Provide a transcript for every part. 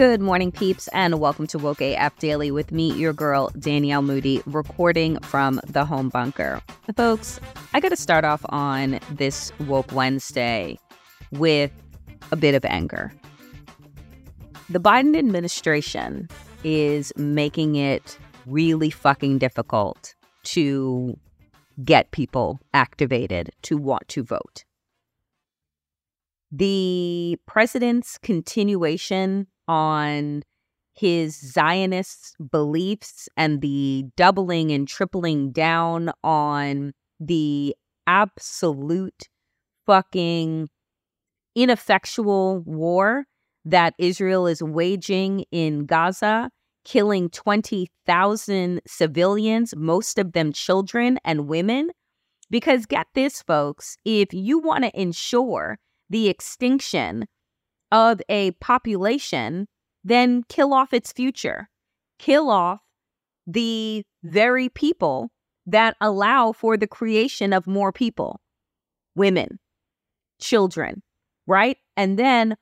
Good morning, peeps, and welcome to Woke AF Daily with me, your girl, Danielle Moody, recording from the home bunker. Folks, I got to start off on this Woke Wednesday with a bit of anger. The Biden administration is making it really fucking difficult to get people activated to want to vote. The president's continuation on his Zionist beliefs and the doubling and tripling down on the absolute fucking ineffectual war that Israel is waging in Gaza, killing 20,000 civilians, most of them children and women. Because get this, folks, if you want to ensure the extinction of a population, then kill off its future. Kill off the very people that allow for the creation of more people women, children, right? And then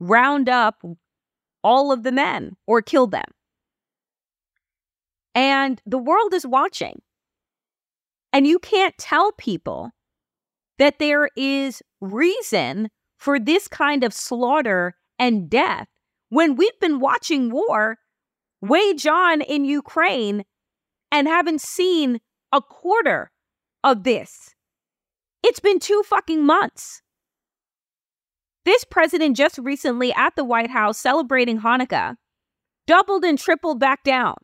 round up all of the men or kill them. And the world is watching. And you can't tell people that there is reason for this kind of slaughter and death when we've been watching war wage on in Ukraine and haven't seen a quarter of this. It's been two fucking months. This president just recently at the White House celebrating Hanukkah doubled and tripled back down.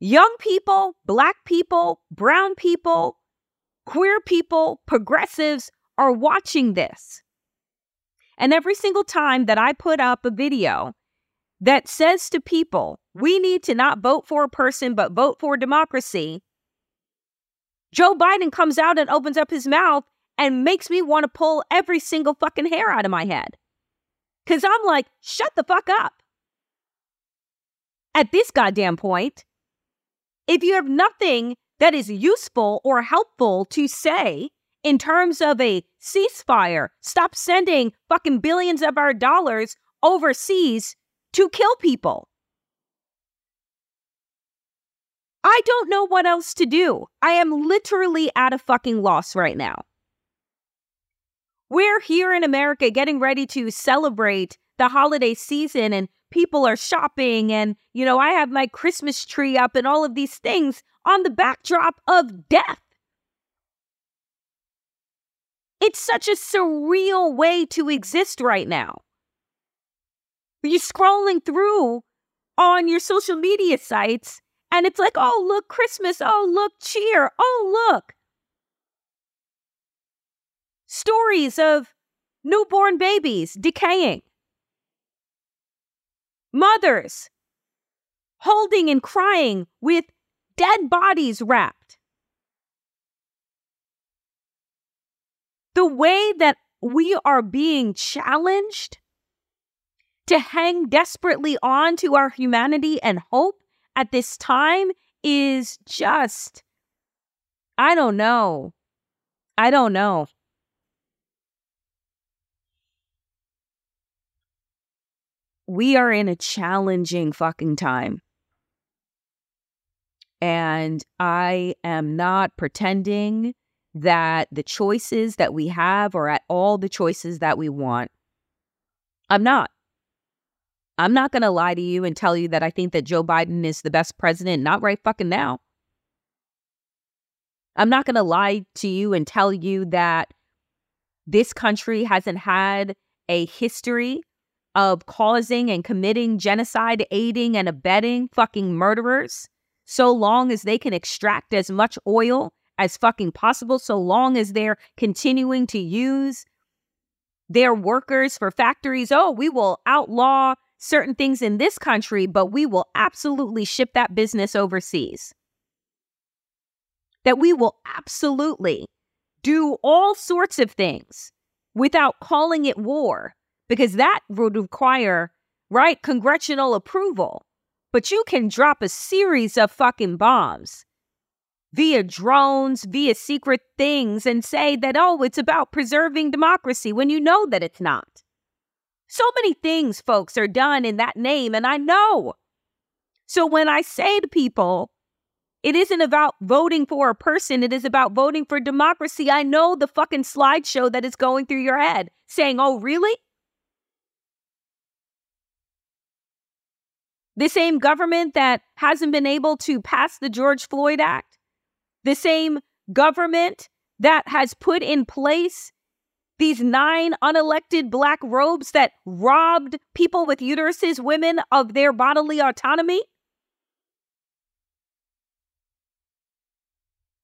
Young people, black people, brown people, queer people, progressives are watching this. And every single time that I put up a video that says to people, we need to not vote for a person, but vote for democracy, Joe Biden comes out and opens up his mouth and makes me want to pull every single fucking hair out of my head. Cause I'm like, shut the fuck up. At this goddamn point, if you have nothing that is useful or helpful to say in terms of a ceasefire, stop sending fucking billions of our dollars overseas to kill people. I don't know what else to do. I am literally at a fucking loss right now. We're here in America getting ready to celebrate the holiday season and people are shopping and you know I have my Christmas tree up and all of these things on the backdrop of death. It's such a surreal way to exist right now. You're scrolling through on your social media sites and it's like, oh, look, Christmas. Oh, look, cheer. Oh, look. Stories of newborn babies decaying, mothers holding and crying with dead bodies wrapped. The way that we are being challenged to hang desperately on to our humanity and hope at this time is just, I don't know. I don't know. We are in a challenging fucking time. And I am not pretending that the choices that we have are at all the choices that we want. I'm not. I'm not going to lie to you and tell you that I think that Joe Biden is the best president, not right fucking now. I'm not going to lie to you and tell you that this country hasn't had a history of causing and committing genocide, aiding and abetting fucking murderers so long as they can extract as much oil as fucking possible, so long as they're continuing to use their workers for factories. Oh, we will outlaw certain things in this country, but we will absolutely ship that business overseas. That we will absolutely do all sorts of things without calling it war, because that would require, right, congressional approval. But you can drop a series of fucking bombs via drones, via secret things, and say that, oh, it's about preserving democracy when you know that it's not. So many things, folks, are done in that name, and I know. So when I say to people, it isn't about voting for a person, it is about voting for democracy, I know the fucking slideshow that is going through your head saying, oh, really? The same government that hasn't been able to pass the George Floyd Act, the same government that has put in place these nine unelected black robes that robbed people with uteruses, women, of their bodily autonomy?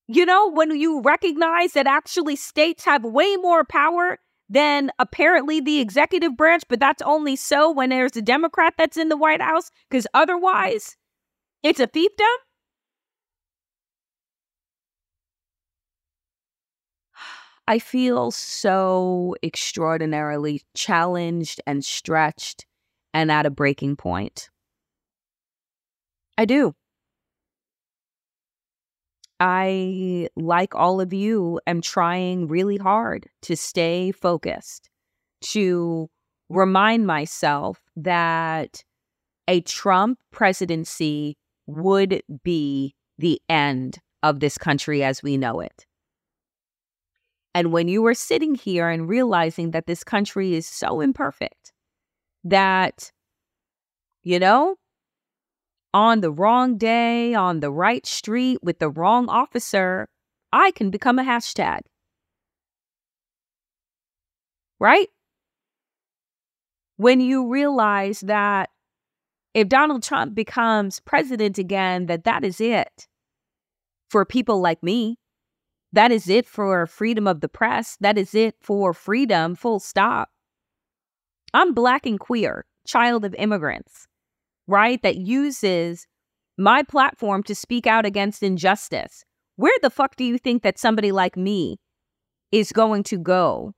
You know, when you recognize that actually states have way more power than apparently the executive branch, but that's only so when there's a Democrat that's in the White House, because otherwise it's a fiefdom? I feel so extraordinarily challenged and stretched and at a breaking point. I do. I, like all of you, am trying really hard to stay focused, to remind myself that a Trump presidency would be the end of this country as we know it. And when you are sitting here and realizing that this country is so imperfect that, you know, on the wrong day, on the right street, with the wrong officer, I can become a hashtag. Right? When you realize that if Donald Trump becomes president again, that that is it for people like me that is it for freedom of the press. That is it for freedom, full stop. I'm black and queer, child of immigrants, right? That uses my platform to speak out against injustice. Where the fuck do you think that somebody like me is going to go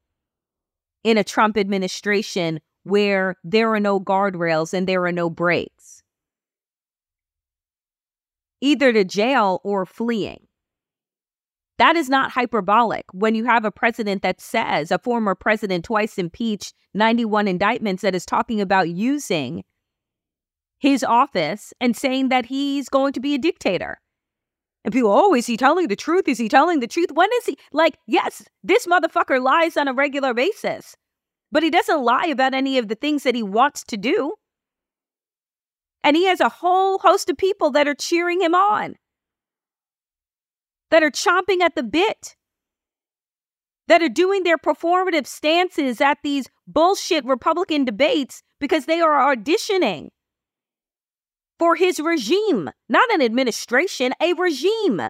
in a Trump administration where there are no guardrails and there are no brakes? Either to jail or fleeing. That is not hyperbolic when you have a president that says, a former president twice impeached, 91 indictments, that is talking about using his office and saying that he's going to be a dictator. And people, oh, is he telling the truth? Is he telling the truth? When is he? Like, yes, this motherfucker lies on a regular basis, but he doesn't lie about any of the things that he wants to do. And he has a whole host of people that are cheering him on that are chomping at the bit, that are doing their performative stances at these bullshit Republican debates because they are auditioning for his regime, not an administration, a regime.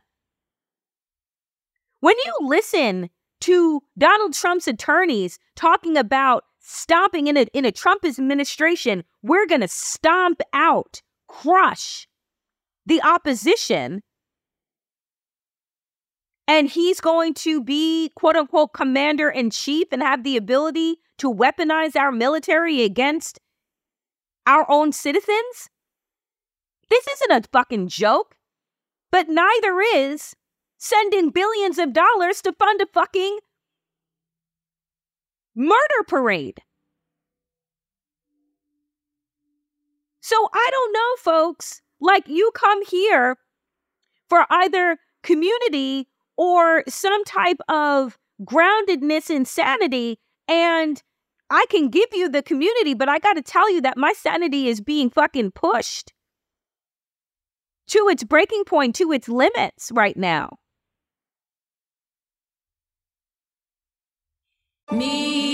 When you listen to Donald Trump's attorneys talking about stomping in a, in a Trump administration, we're going to stomp out, crush the opposition and he's going to be quote unquote commander in chief and have the ability to weaponize our military against our own citizens? This isn't a fucking joke, but neither is sending billions of dollars to fund a fucking murder parade. So I don't know, folks. Like, you come here for either community or some type of groundedness in sanity. And I can give you the community, but I got to tell you that my sanity is being fucking pushed to its breaking point, to its limits right now. Me.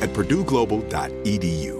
at purdueglobal.edu.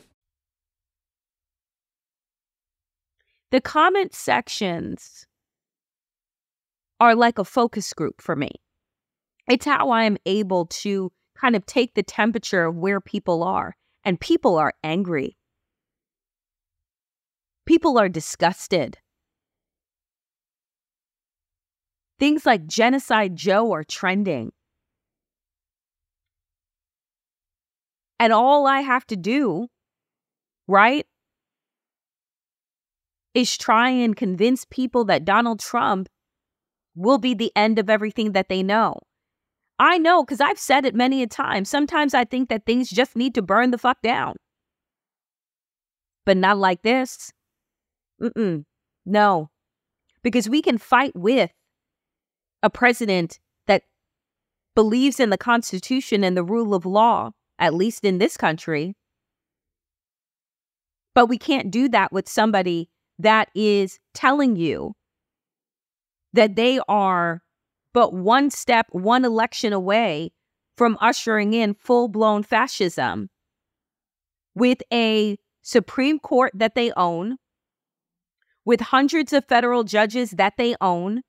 The comment sections are like a focus group for me. It's how I am able to kind of take the temperature of where people are. And people are angry. People are disgusted. Things like Genocide Joe are trending. And all I have to do, right, is try and convince people that Donald Trump will be the end of everything that they know. I know because I've said it many a time. Sometimes I think that things just need to burn the fuck down. But not like this. Mm-mm. No. Because we can fight with a president that believes in the Constitution and the rule of law, at least in this country. But we can't do that with somebody that is telling you that they are but one step, one election away from ushering in full blown fascism with a Supreme Court that they own, with hundreds of federal judges that they own,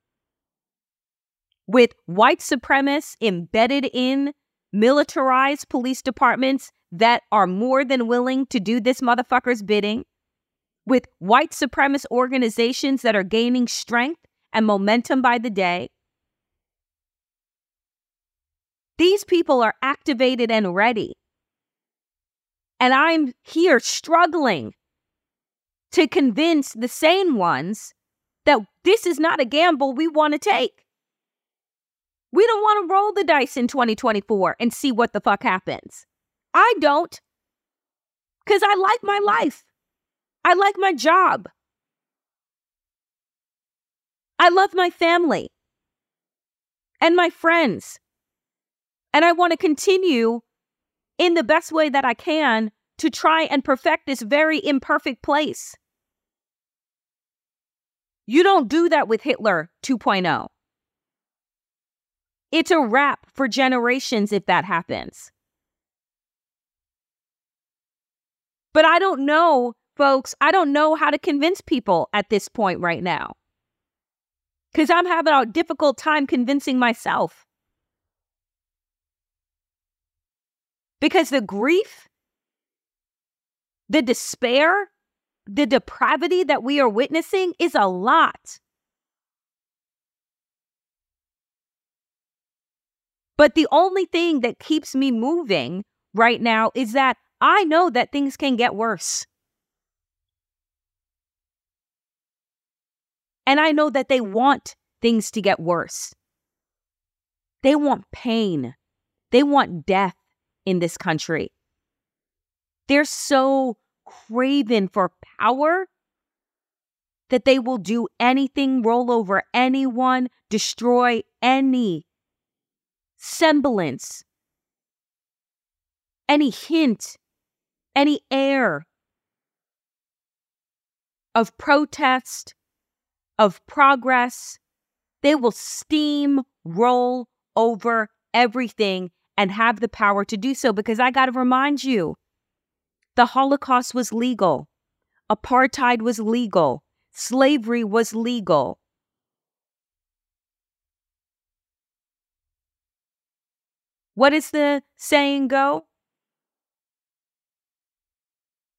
with white supremacists embedded in militarized police departments that are more than willing to do this motherfucker's bidding with white supremacist organizations that are gaining strength and momentum by the day. These people are activated and ready. And I'm here struggling to convince the sane ones that this is not a gamble we want to take. We don't want to roll the dice in 2024 and see what the fuck happens. I don't. Because I like my life. I like my job. I love my family. and my friends. And I want to continue in the best way that I can to try and perfect this very imperfect place. You don't do that with Hitler 2.0. It's a wrap for generations if that happens. But I don't know, folks, I don't know how to convince people at this point right now. Because I'm having a difficult time convincing myself. Because the grief, the despair, the depravity that we are witnessing is a lot. But the only thing that keeps me moving right now is that I know that things can get worse. And I know that they want things to get worse. They want pain. They want death in this country. They're so craven for power that they will do anything, roll over anyone, destroy any semblance, any hint, any air of protest, of progress. They will steam roll over everything and have the power to do so because I got to remind you the Holocaust was legal, apartheid was legal, slavery was legal. What does the saying go?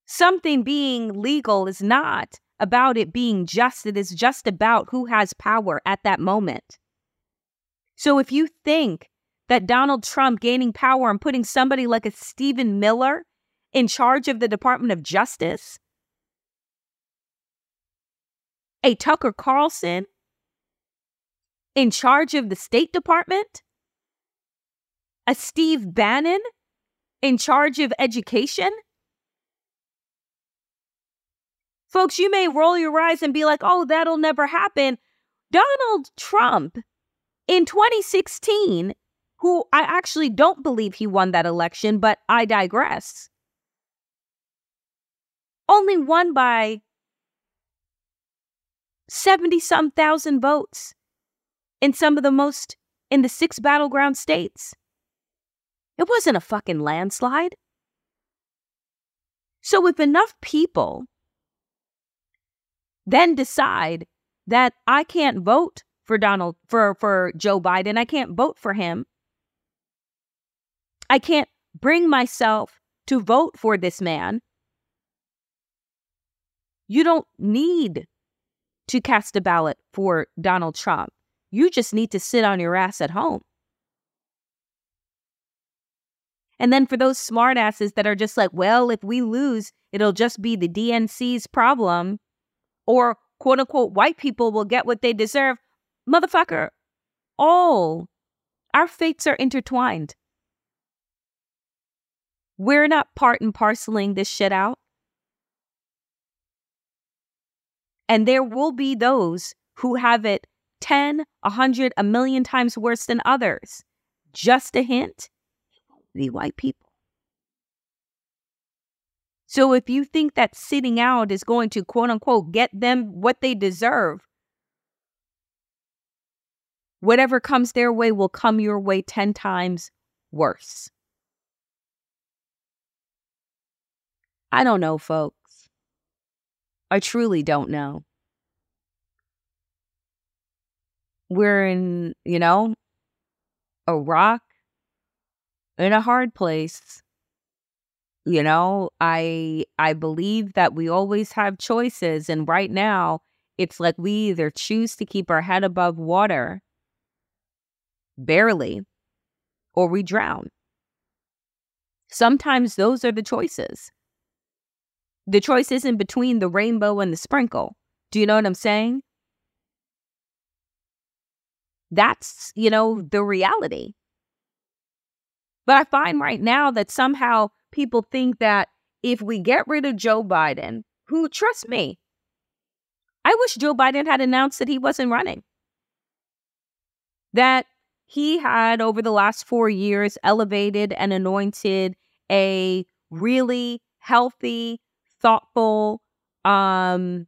Something being legal is not about it being just, it is just about who has power at that moment. So if you think that Donald Trump gaining power and putting somebody like a Stephen Miller in charge of the Department of Justice, a Tucker Carlson in charge of the State Department, a Steve Bannon in charge of education. Folks, you may roll your eyes and be like, oh, that'll never happen. Donald Trump in 2016, who I actually don't believe he won that election, but I digress, only won by 70 some thousand votes in some of the most in the six battleground states. It wasn't a fucking landslide. So if enough people then decide that I can't vote for Donald for for Joe Biden, I can't vote for him. I can't bring myself to vote for this man. You don't need to cast a ballot for Donald Trump. You just need to sit on your ass at home. And then for those smartasses that are just like, well, if we lose, it'll just be the DNC's problem, or quote unquote, white people will get what they deserve. Motherfucker, all our fates are intertwined. We're not part and parceling this shit out. And there will be those who have it 10, 100, a million times worse than others. Just a hint the white people. So if you think that sitting out is going to quote unquote get them what they deserve, whatever comes their way will come your way 10 times worse. I don't know, folks. I truly don't know. We're in, you know, a rock in a hard place. You know, I I believe that we always have choices and right now it's like we either choose to keep our head above water barely or we drown. Sometimes those are the choices. The choice isn't between the rainbow and the sprinkle. Do you know what I'm saying? That's, you know, the reality. But I find right now that somehow people think that if we get rid of Joe Biden, who, trust me, I wish Joe Biden had announced that he wasn't running. That he had over the last four years elevated and anointed a really healthy, thoughtful, um,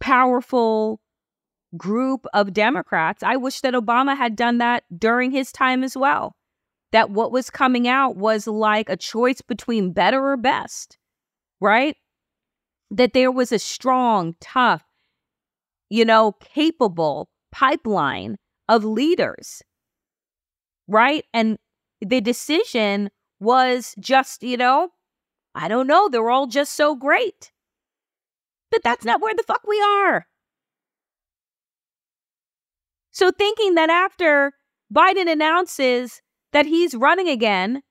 powerful group of Democrats. I wish that Obama had done that during his time as well. That what was coming out was like a choice between better or best, right? That there was a strong, tough, you know, capable pipeline of leaders, right? And the decision was just, you know, I don't know, they're all just so great. But that's not where the fuck we are. So, thinking that after Biden announces that he's running again,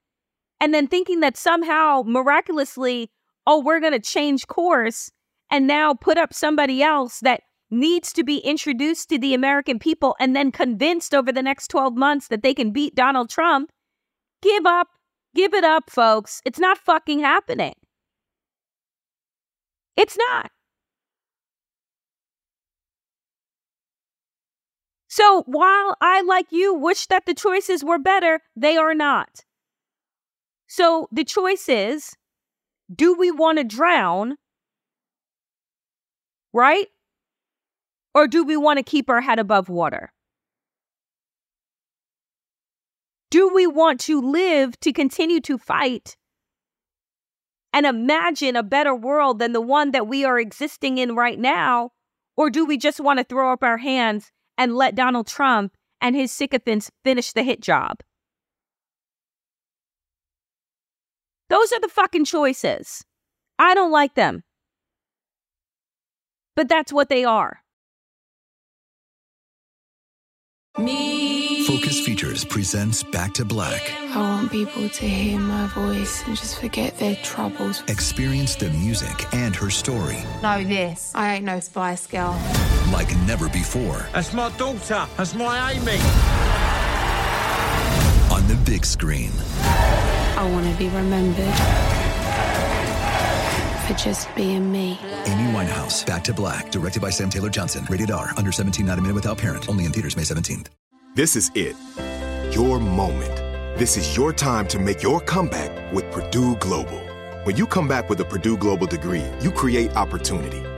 and then thinking that somehow miraculously, oh, we're going to change course and now put up somebody else that needs to be introduced to the American people and then convinced over the next 12 months that they can beat Donald Trump, give up. Give it up, folks. It's not fucking happening. It's not. So while I, like you, wish that the choices were better, they are not. So the choice is do we want to drown? Right? Or do we want to keep our head above water? Do we want to live to continue to fight and imagine a better world than the one that we are existing in right now? Or do we just want to throw up our hands and let Donald Trump and his sycophants finish the hit job. Those are the fucking choices. I don't like them. But that's what they are. Me. Focus Features presents Back to Black. I want people to hear my voice and just forget their troubles. Experience the music and her story. Know this. I ain't no Spice Girl. Like never before. That's my daughter. That's my Amy. On the big screen. I want to be remembered for just being me. Amy Winehouse, Back to Black, directed by Sam Taylor Johnson. Rated R, under 17, not a minute without parent. Only in theaters May 17th. This is it. Your moment. This is your time to make your comeback with Purdue Global. When you come back with a Purdue Global degree, you create opportunity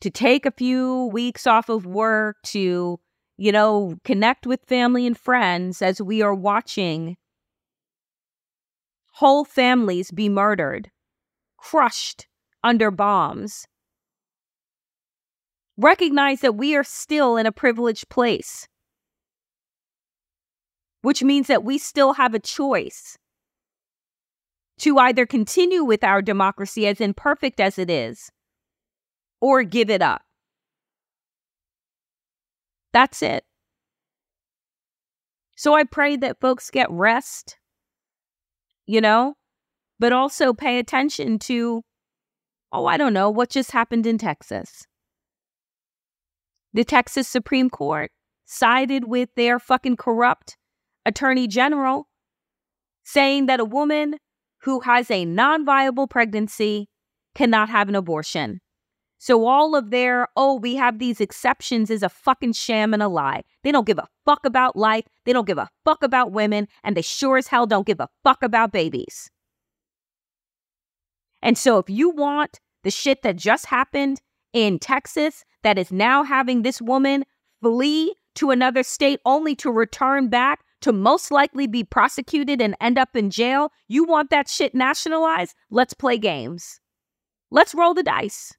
to take a few weeks off of work, to, you know, connect with family and friends as we are watching whole families be murdered, crushed under bombs. Recognize that we are still in a privileged place, which means that we still have a choice to either continue with our democracy as imperfect as it is or give it up. That's it. So I pray that folks get rest, you know, but also pay attention to, oh, I don't know, what just happened in Texas. The Texas Supreme Court sided with their fucking corrupt attorney general saying that a woman who has a non viable pregnancy cannot have an abortion. So all of their, oh, we have these exceptions is a fucking sham and a lie. They don't give a fuck about life. They don't give a fuck about women. And they sure as hell don't give a fuck about babies. And so if you want the shit that just happened in Texas that is now having this woman flee to another state only to return back to most likely be prosecuted and end up in jail, you want that shit nationalized? Let's play games. Let's roll the dice.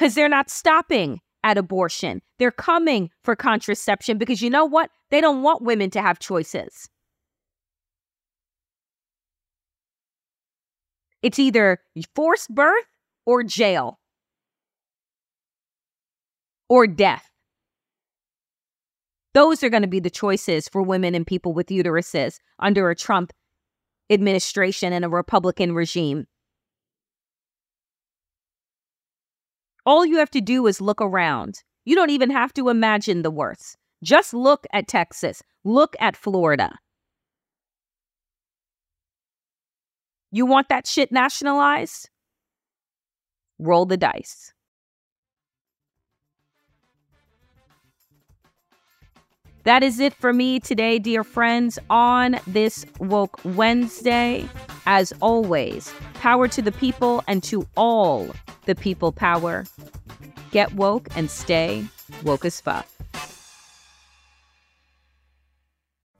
Because they're not stopping at abortion. They're coming for contraception because you know what? They don't want women to have choices. It's either forced birth or jail or death. Those are going to be the choices for women and people with uteruses under a Trump administration and a Republican regime. All you have to do is look around. You don't even have to imagine the worst. Just look at Texas, look at Florida. You want that shit nationalized? Roll the dice. That is it for me today, dear friends, on this Woke Wednesday. As always, power to the people and to all the people power. Get woke and stay woke as fuck.